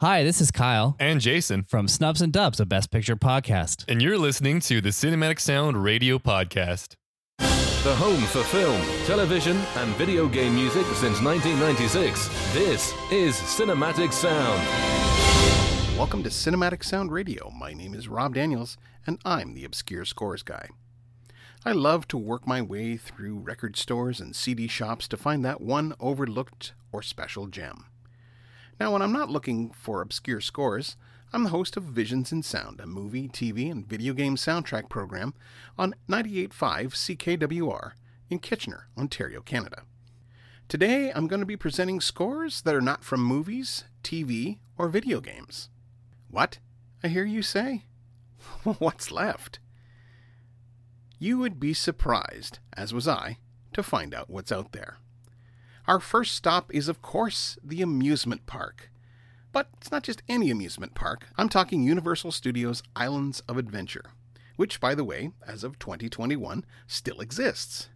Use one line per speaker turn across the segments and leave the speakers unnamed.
Hi, this is Kyle
and Jason
from Snubs and Dubs, a Best Picture podcast.
and you're listening to the Cinematic Sound Radio Podcast.
The home for film, television, and video game music since 1996. This is Cinematic Sound.
Welcome to Cinematic Sound Radio. My name is Rob Daniels, and I'm the Obscure Scores Guy. I love to work my way through record stores and CD shops to find that one overlooked or special gem. Now, when I'm not looking for obscure scores, I'm the host of Visions in Sound, a movie, TV, and video game soundtrack program on 98.5 CKWR in Kitchener, Ontario, Canada. Today, I'm going to be presenting scores that are not from movies, TV, or video games. What? I hear you say? What's left? You would be surprised, as was I, to find out what's out there. Our first stop is, of course, the amusement park. But it's not just any amusement park. I'm talking Universal Studios Islands of Adventure, which, by the way, as of 2021, still exists.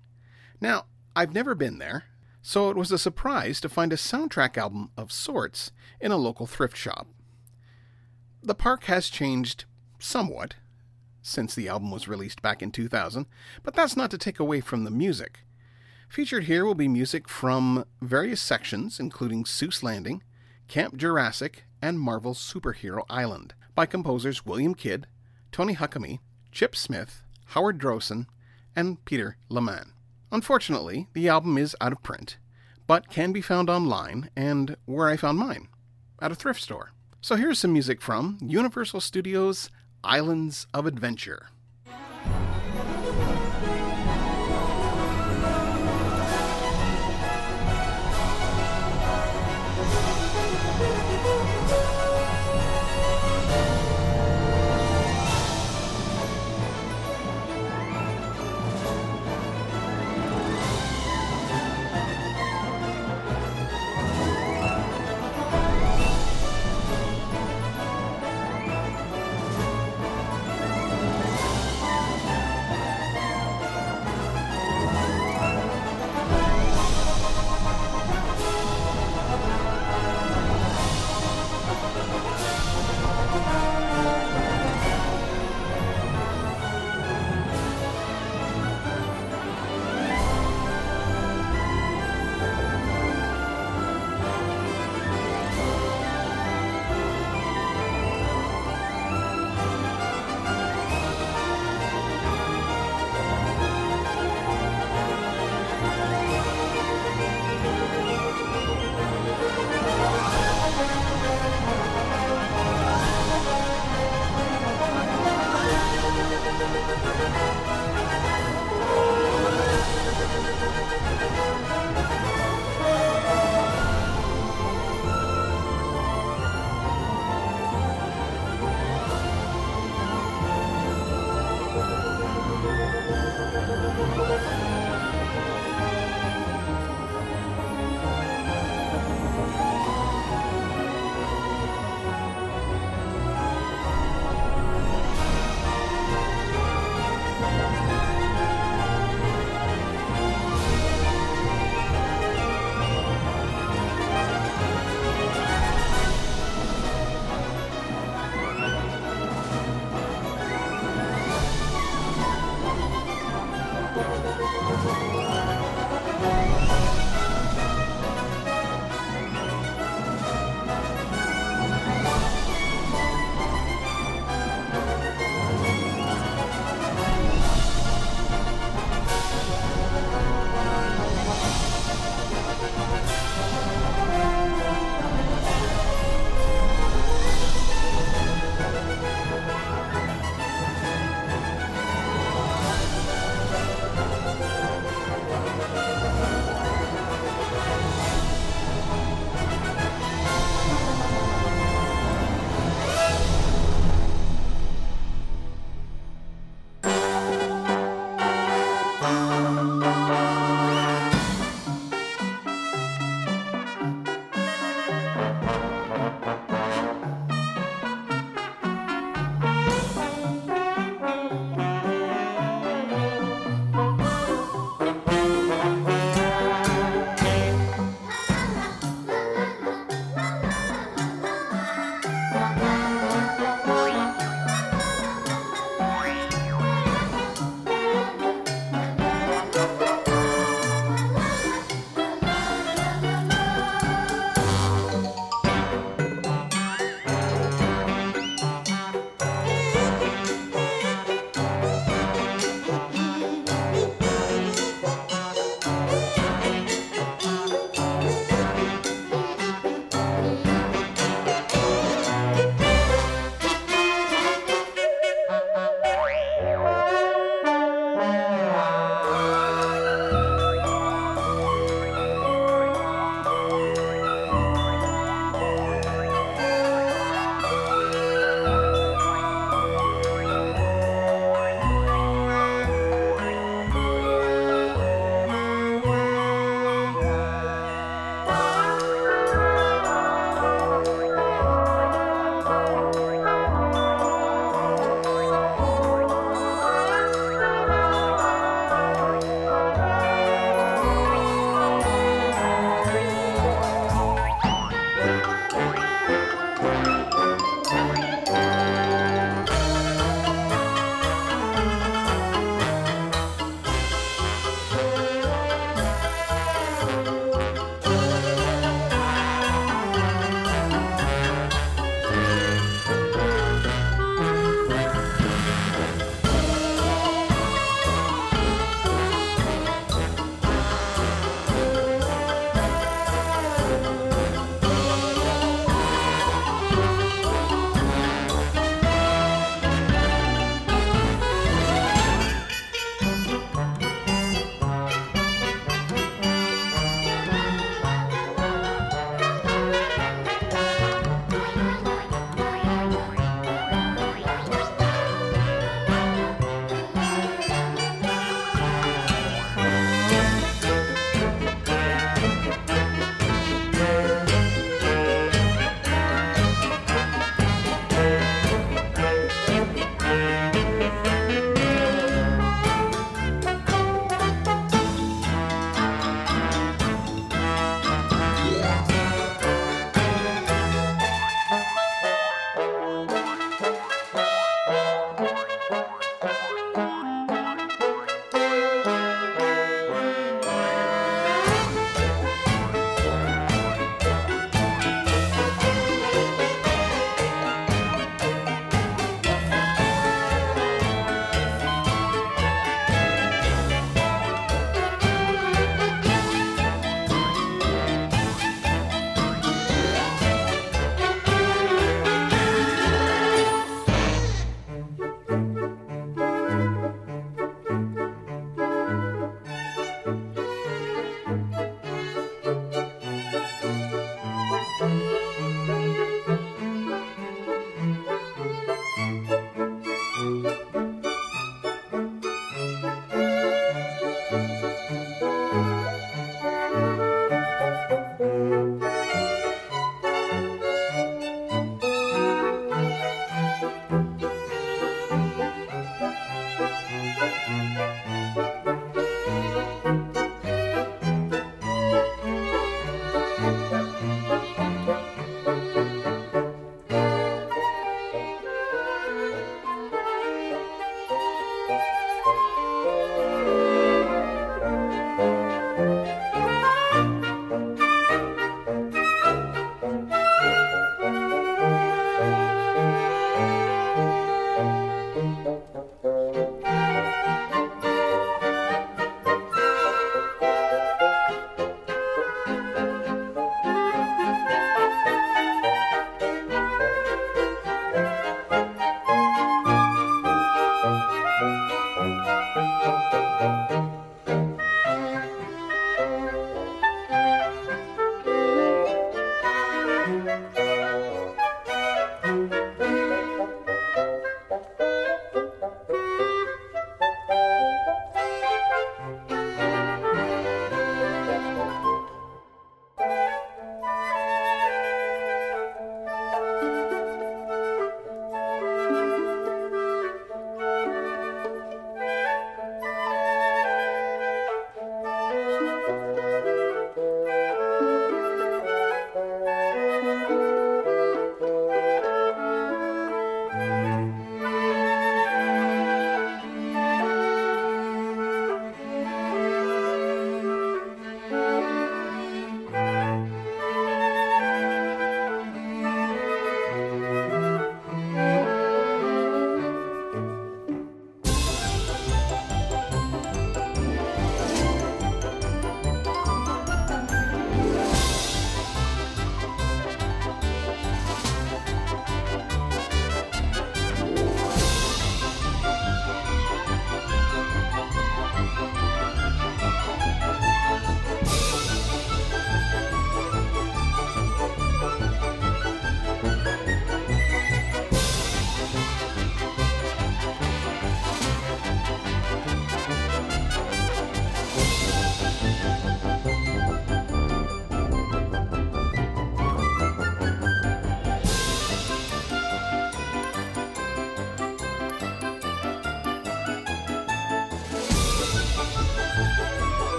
Now, I've never been there, so it was a surprise to find a soundtrack album of sorts in a local thrift shop. The park has changed somewhat since the album was released back in 2000, but that's not to take away from the music. Featured here will be music from various sections, including Seuss Landing, Camp Jurassic, and Marvel's Superhero Island, by composers William Kidd, Tony Huckabee, Chip Smith, Howard Drossin, and Peter Leman. Unfortunately, the album is out of print, but can be found online and where I found mine, at a thrift store. So here's some music from Universal Studios Islands of Adventure.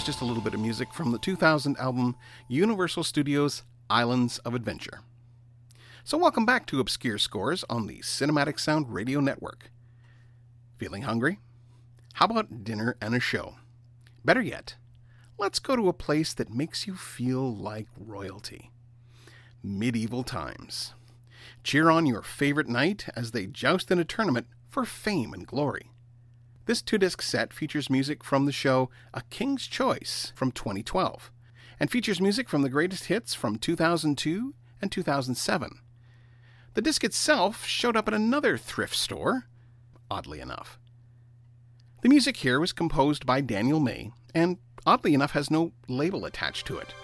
Was just a little bit of music from the 2000 album Universal Studios Islands of Adventure. So, welcome back to Obscure Scores on the Cinematic Sound Radio Network. Feeling hungry? How about dinner and a show? Better yet, let's go to a place that makes you feel like royalty medieval times. Cheer on your favorite knight as they joust in a tournament for fame and glory. This two disc set features music from the show A King's Choice from 2012 and features music from the greatest hits from 2002 and 2007. The disc itself showed up at another thrift store, oddly enough. The music here was composed by Daniel May and, oddly enough, has no label attached to it.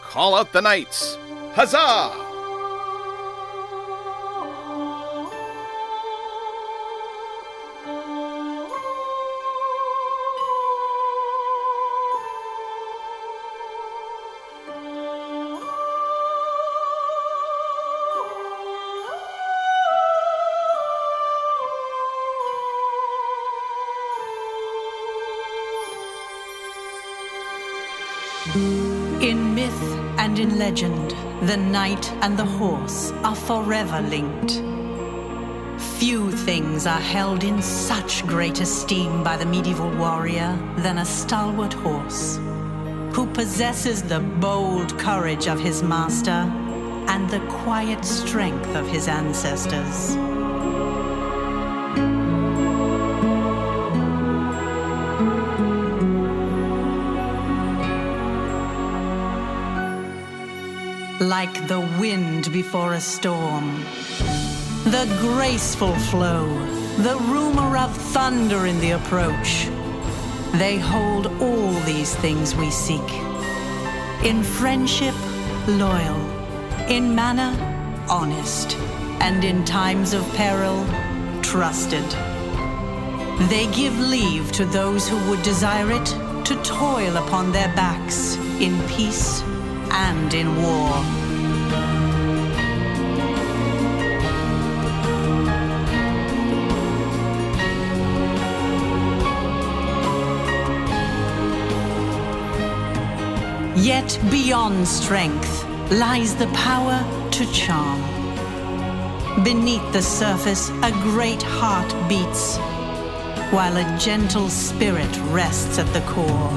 Call out the knights! Huzzah!
Legend, the knight and the horse are forever linked. Few things are held in such great esteem by the medieval warrior than a stalwart horse, who possesses the bold courage of his master and the quiet strength of his ancestors. Like the wind before a storm. The graceful flow, the rumor of thunder in the approach. They hold all these things we seek. In friendship, loyal. In manner, honest. And in times of peril, trusted. They give leave to those who would desire it to toil upon their backs in peace and in war. Yet beyond strength lies the power to charm. Beneath the surface, a great heart beats, while a gentle spirit rests at the core.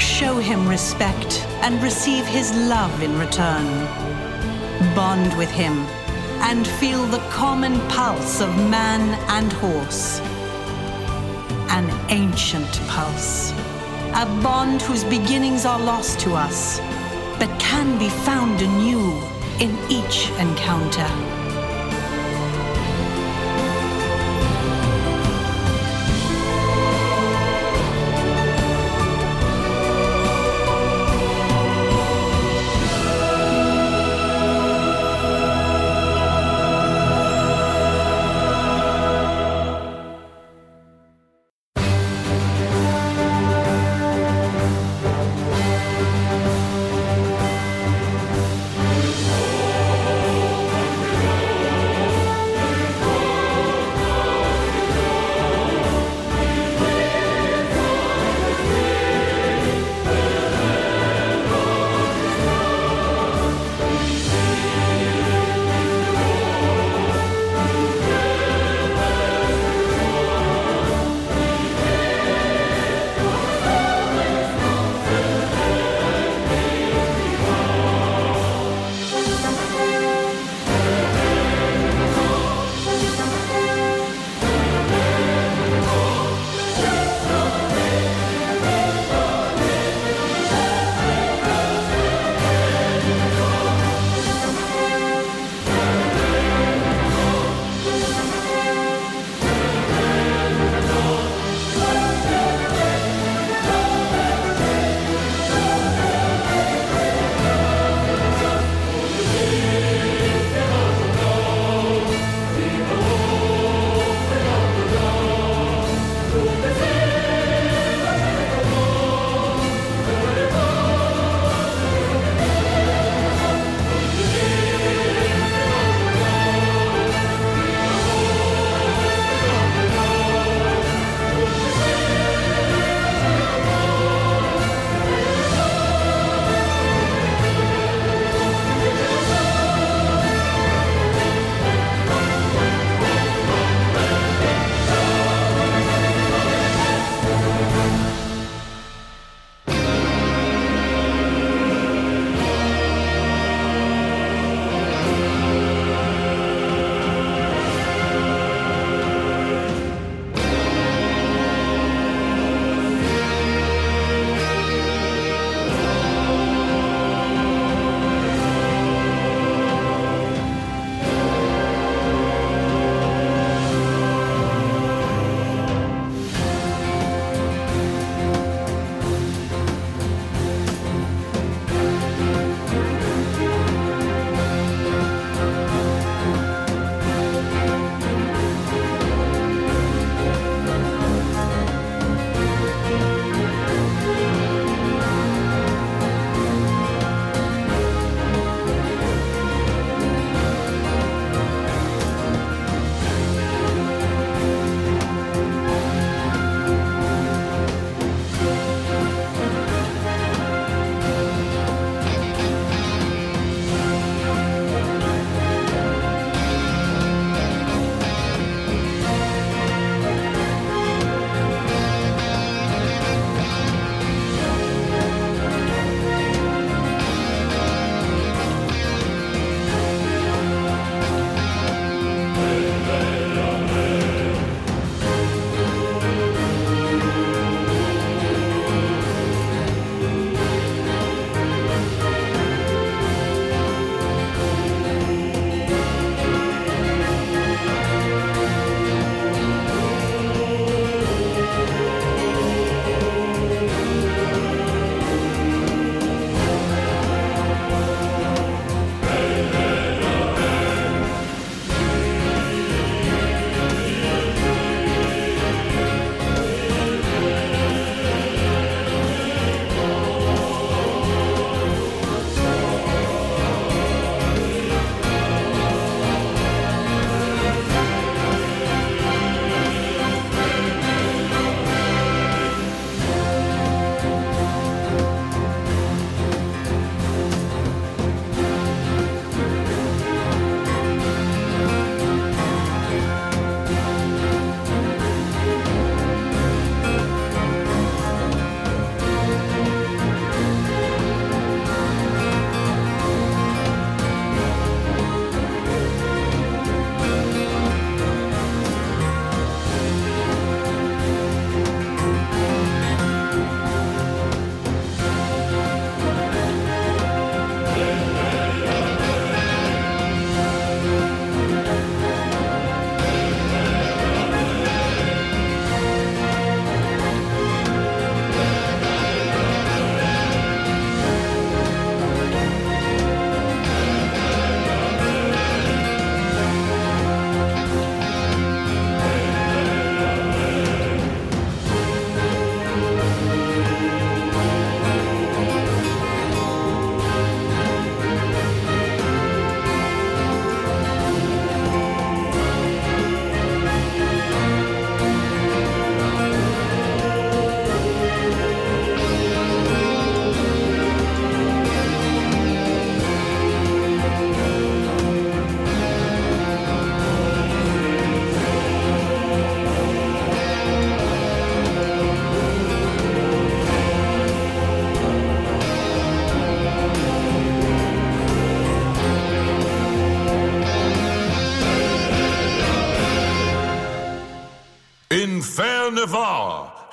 Show him respect and receive his love in return. Bond with him and feel the common pulse of man and horse. An ancient pulse a bond whose beginnings are lost to us, but can be found anew in each encounter.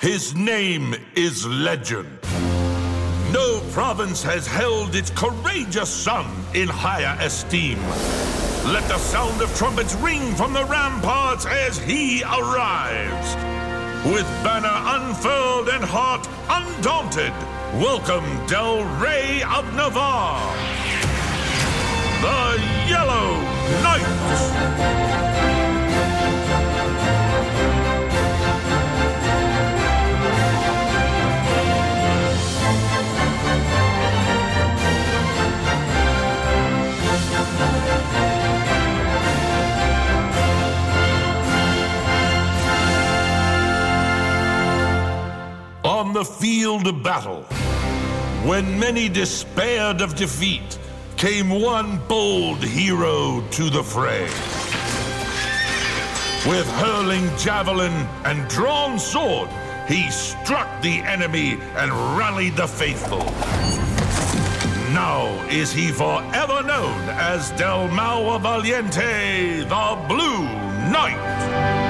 His name is legend. No province has held its courageous son in higher esteem. Let the sound of trumpets ring from the ramparts as he arrives. With banner unfurled and heart undaunted, welcome Del Rey of Navarre, the Yellow Knight. On the field of battle, when many despaired of defeat, came one bold hero to the fray. With hurling javelin and drawn sword, he struck the enemy and rallied the faithful. Now is he forever known as Del Mau Valiente, the Blue Knight.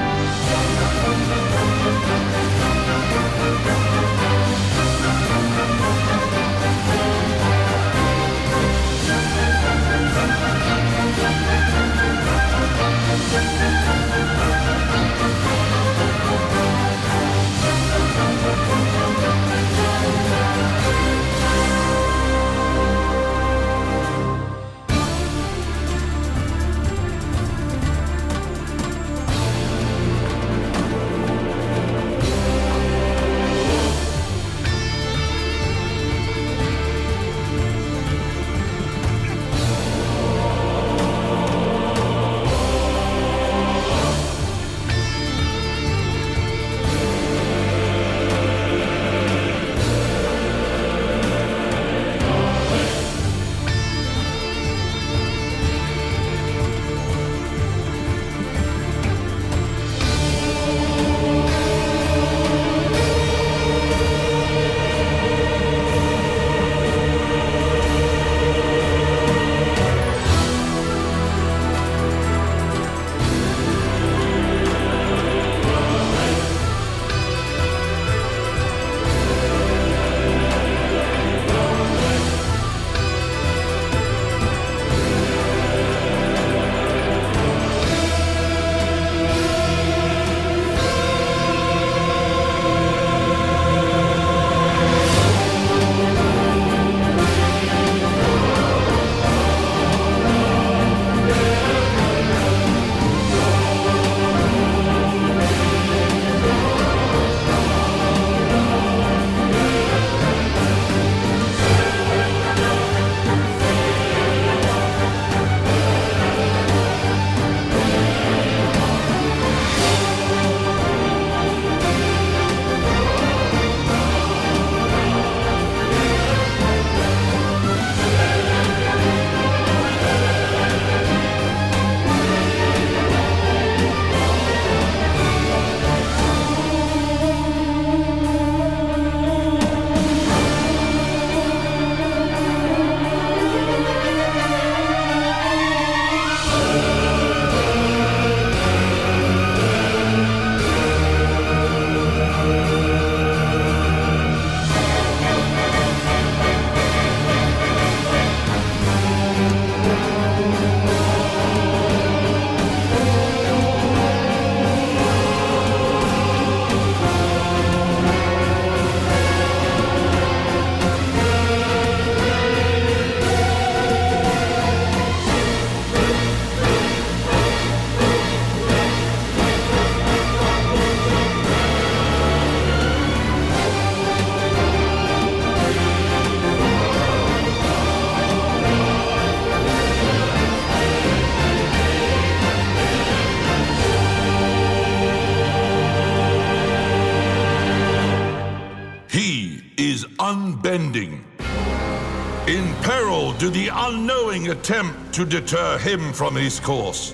Attempt to deter him from his course.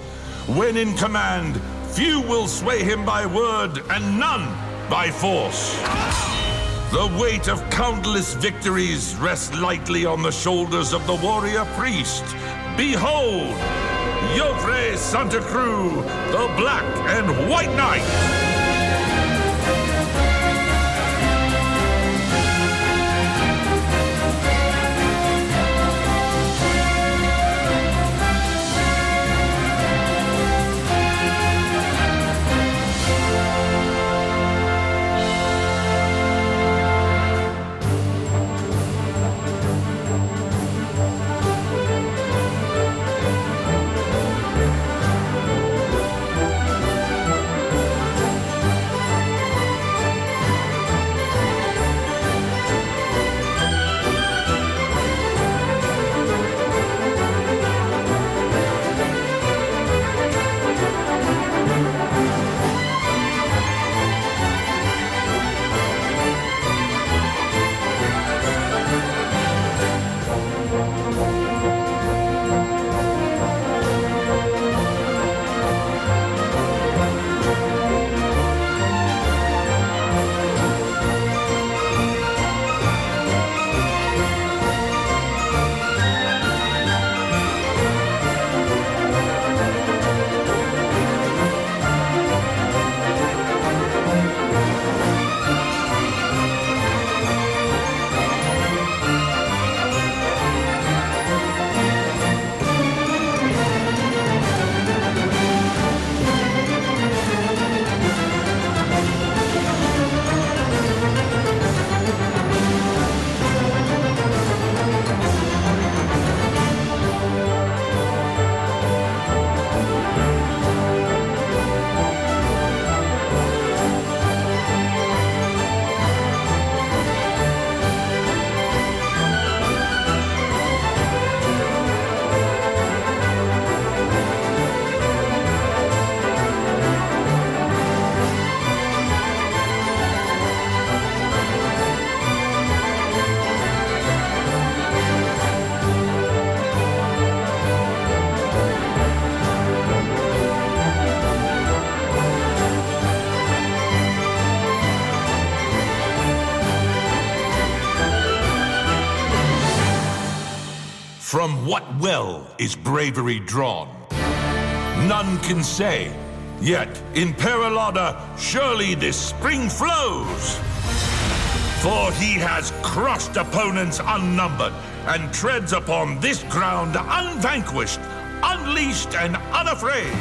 When in command, few will sway him by word and none by force. The weight of countless victories rests lightly on the shoulders of the warrior priest. Behold, Joffre Santa Cruz, the Black and White Knight. Well is bravery drawn? None can say. Yet in Perilada, surely this spring flows. For he has crushed opponents unnumbered and treads upon this ground unvanquished, unleashed, and unafraid.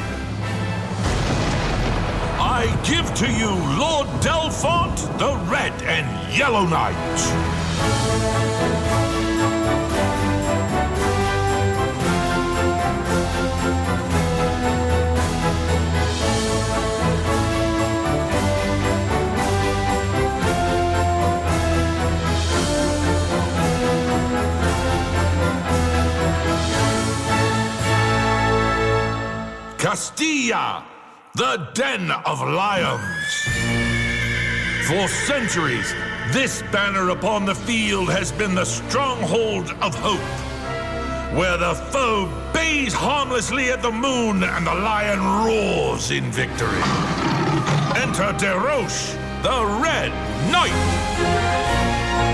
I give to you Lord Delphont, the Red and Yellow Knight. Castilla, the den of lions. For centuries, this banner upon the field has been the stronghold of hope, where the foe bays harmlessly at the moon and the lion roars in victory. Enter Deroche, the Red Knight.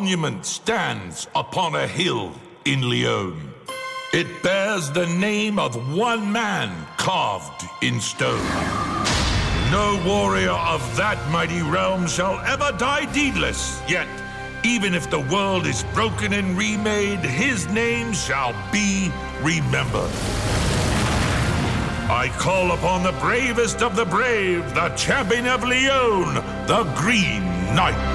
Monument stands upon a hill in Leon. It bears the name of one man carved in stone. No warrior of that mighty realm shall ever die deedless, yet Even if the world is broken and remade, his name shall be remembered. I call upon the bravest of the brave, the champion of Leon, the Green Knight.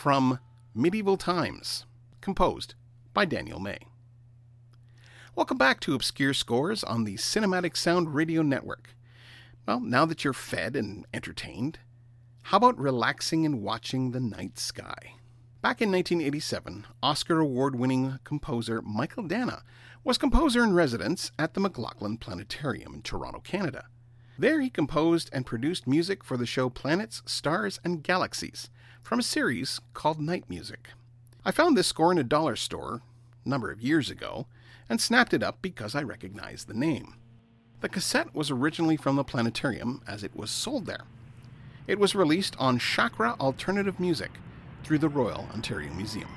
From Medieval Times, composed by Daniel May. Welcome back to Obscure Scores on the Cinematic Sound Radio Network. Well, now that you're fed and entertained, how about relaxing and watching the night sky? Back in 1987, Oscar award winning composer Mychael Danna was composer in residence at the McLaughlin Planetarium in Toronto, Canada. There, he composed and produced music for the show Planets, Stars, and Galaxies from a series called Night Music. I found this score in a dollar store a number of years ago and snapped it up because I recognized the name. The cassette was originally from the planetarium as it was sold there. It was released on Chakra Alternative Music through the Royal Ontario Museum.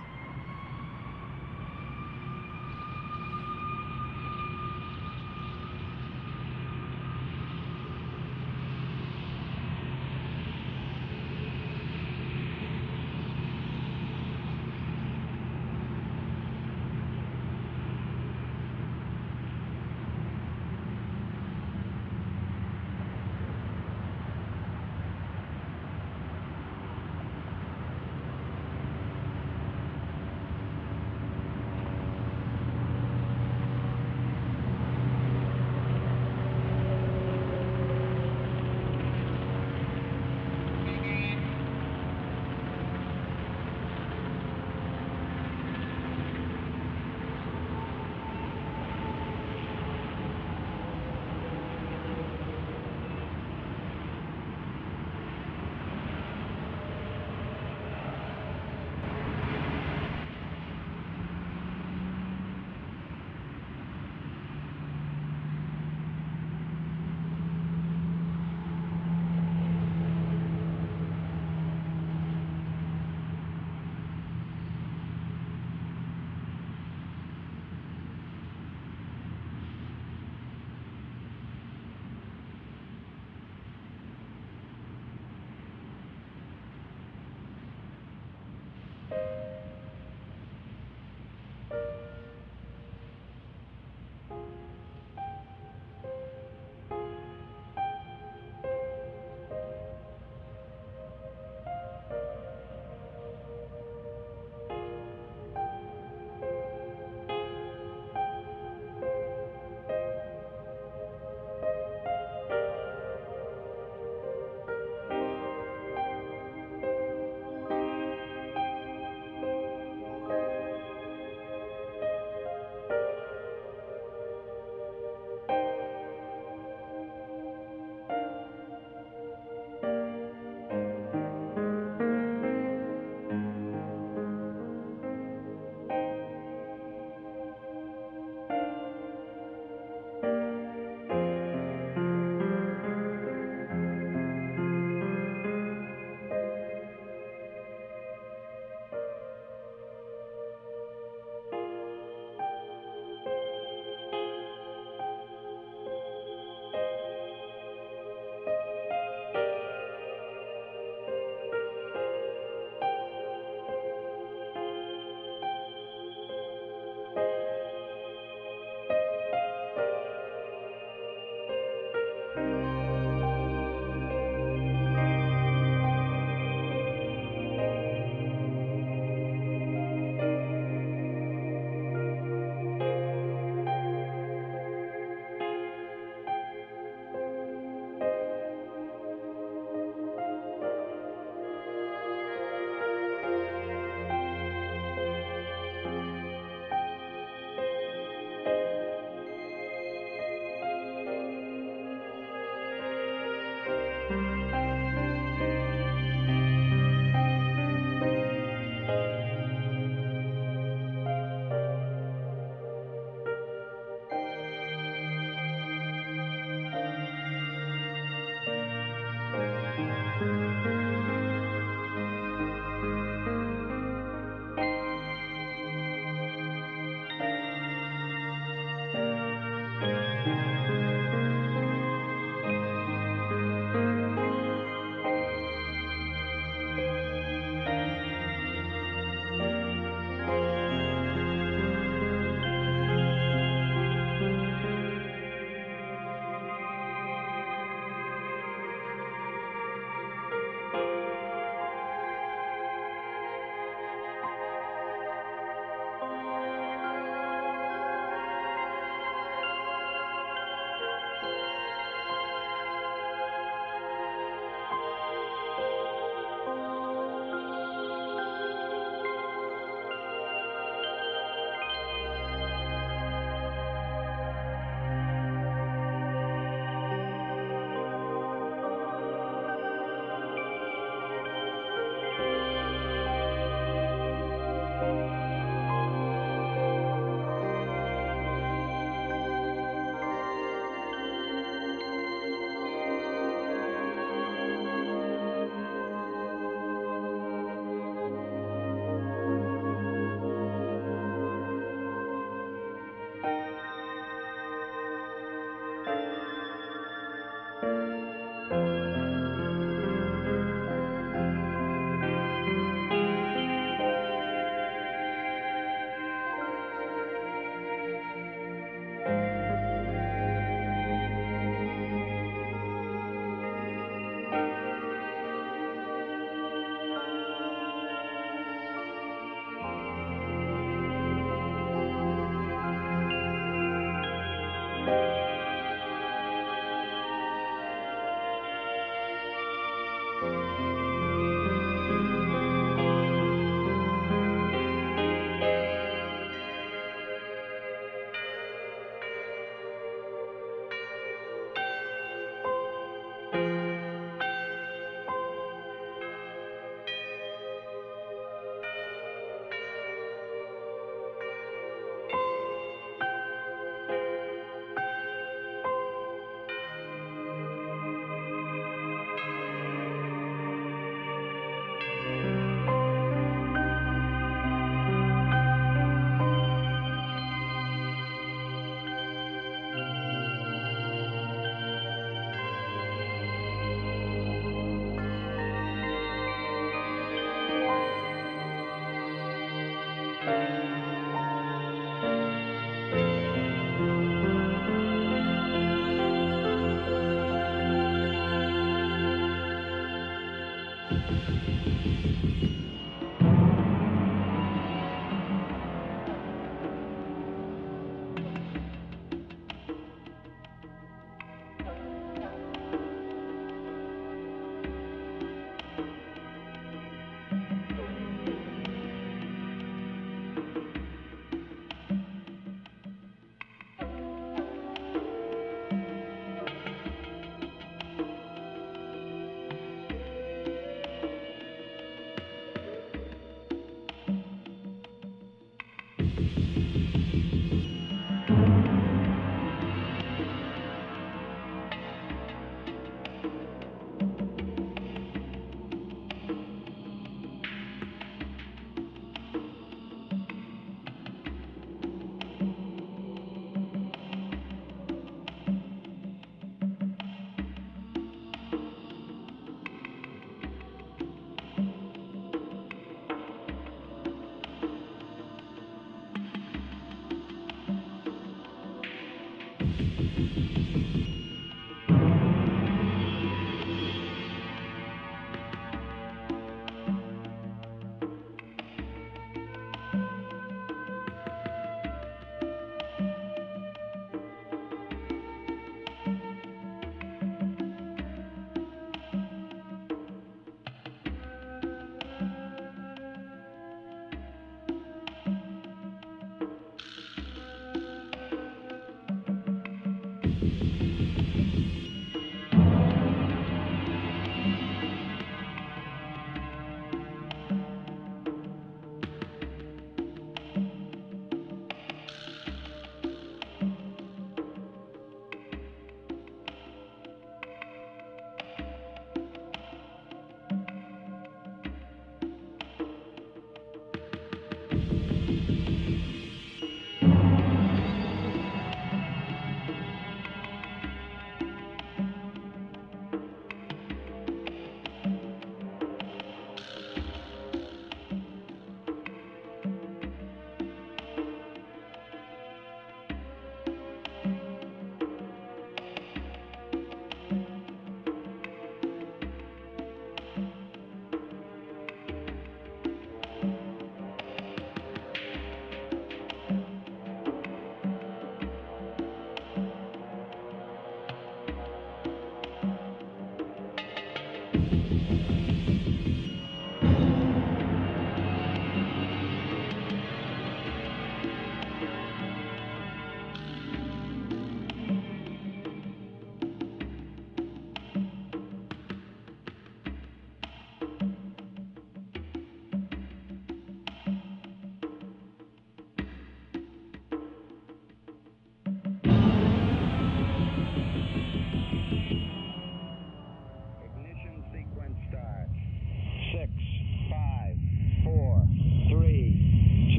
フフフ。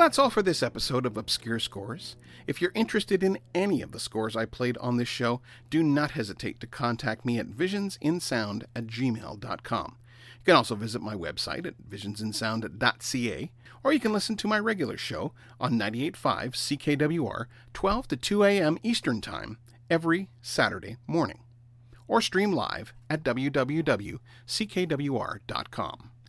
That's all for this episode of Obscure Scores. If you're interested in any of the scores I played on this show, do not hesitate to contact me at visionsinsound at gmail.com. You can also visit my website at visionsinsound.ca, or you can listen to my regular show on 98.5 CKWR, 12 to 2 a.m. Eastern Time, every Saturday morning, or stream live at www.ckwr.com.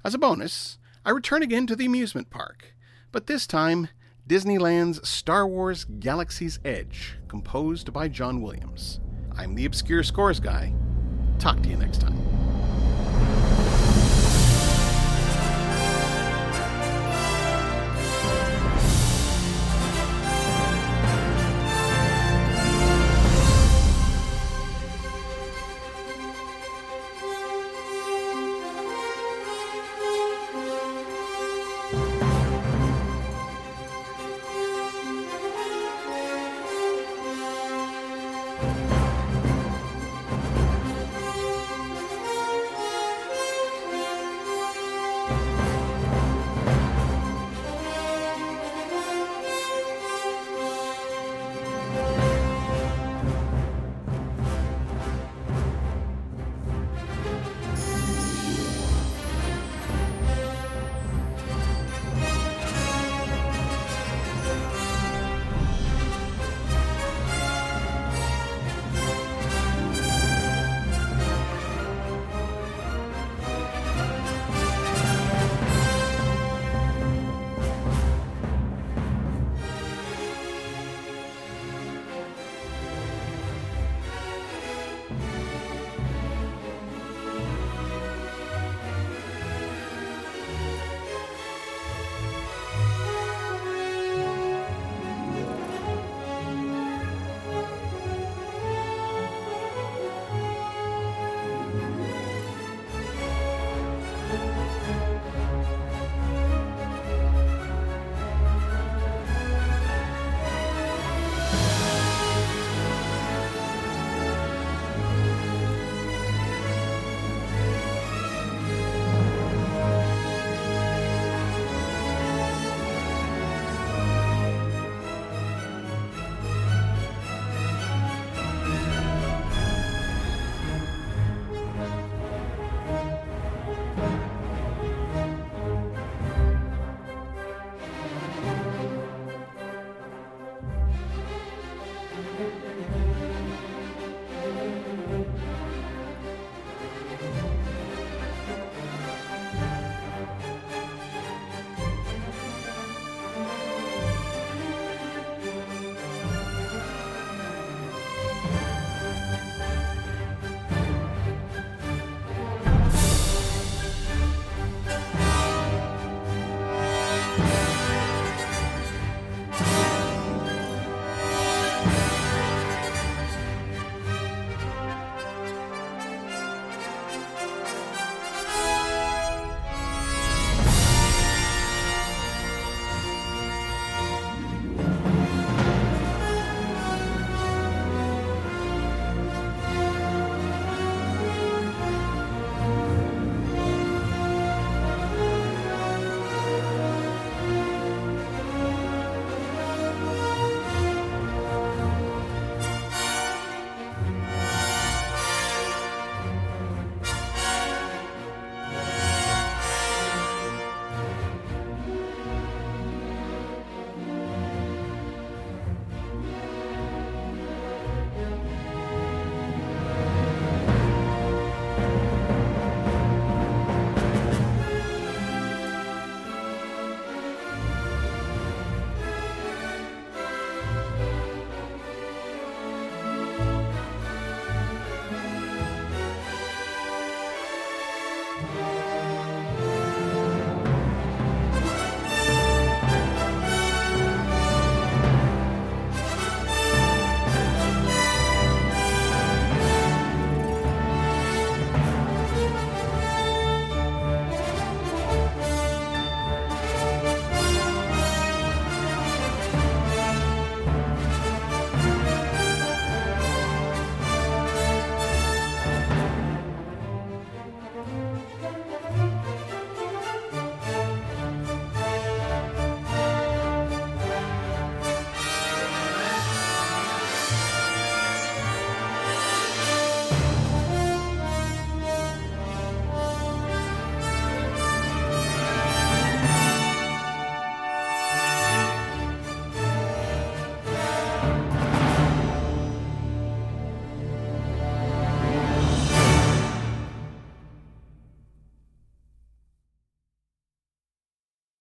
As a bonus, I return again to the amusement park, but this time Disneyland's Star Wars Galaxy's Edge, composed by John Williams. I'm the Obscure Scores Guy. Talk to you next time.